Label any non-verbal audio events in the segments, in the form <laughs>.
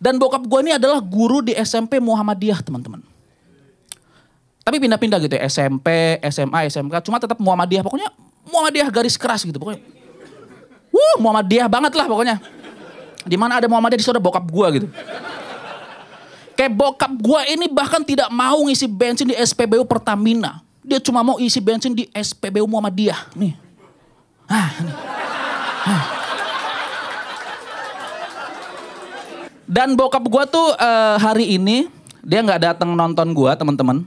Dan bokap gue ini adalah guru di SMP Muhammadiyah teman-teman. Tapi pindah-pindah gitu ya, SMP, SMA, SMK, cuma tetap Muhammadiyah. Pokoknya Muhammadiyah garis keras gitu pokoknya. Wuh, Muhammadiyah banget lah pokoknya. Di mana ada Muhammadiyah di sana bokap gue gitu. Kayak bokap gue ini bahkan tidak mau ngisi bensin di SPBU Pertamina. Dia cuma mau isi bensin di SPBU Muhammadiyah. Nih. Ah, nih. Ah. Dan bokap gue tuh eh, hari ini dia nggak datang nonton gue teman-teman.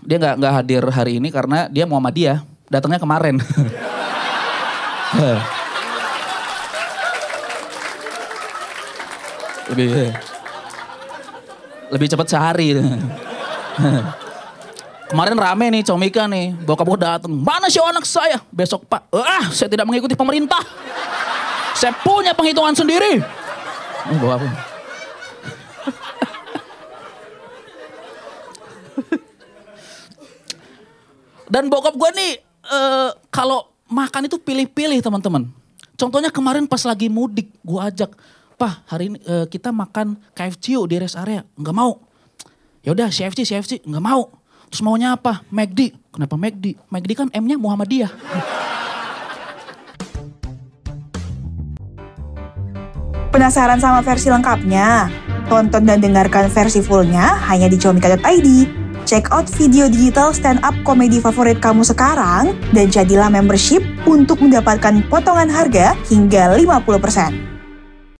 Dia nggak nggak hadir hari ini karena dia Muhammadiyah. Datangnya kemarin. <laughs> lebih lebih cepat sehari. <laughs> Kemarin rame nih Comika nih, bokap gue dateng. Mana sih anak saya? Besok pak, ah saya tidak mengikuti pemerintah. Saya punya penghitungan sendiri. Oh, bawa Dan bokap gue nih eh, kalau makan itu pilih-pilih teman-teman. Contohnya kemarin pas lagi mudik gue ajak, Pak hari ini eh, kita makan KFC yuk di rest area. Nggak mau. Ya udah CFC, CFC. Nggak mau. Terus maunya apa? McD. Kenapa McD? McD kan M-nya Muhammadiyah. <laughs> Penasaran sama versi lengkapnya? Tonton dan dengarkan versi fullnya hanya di comika.id. Check out video digital stand up komedi favorit kamu sekarang dan jadilah membership untuk mendapatkan potongan harga hingga 50%.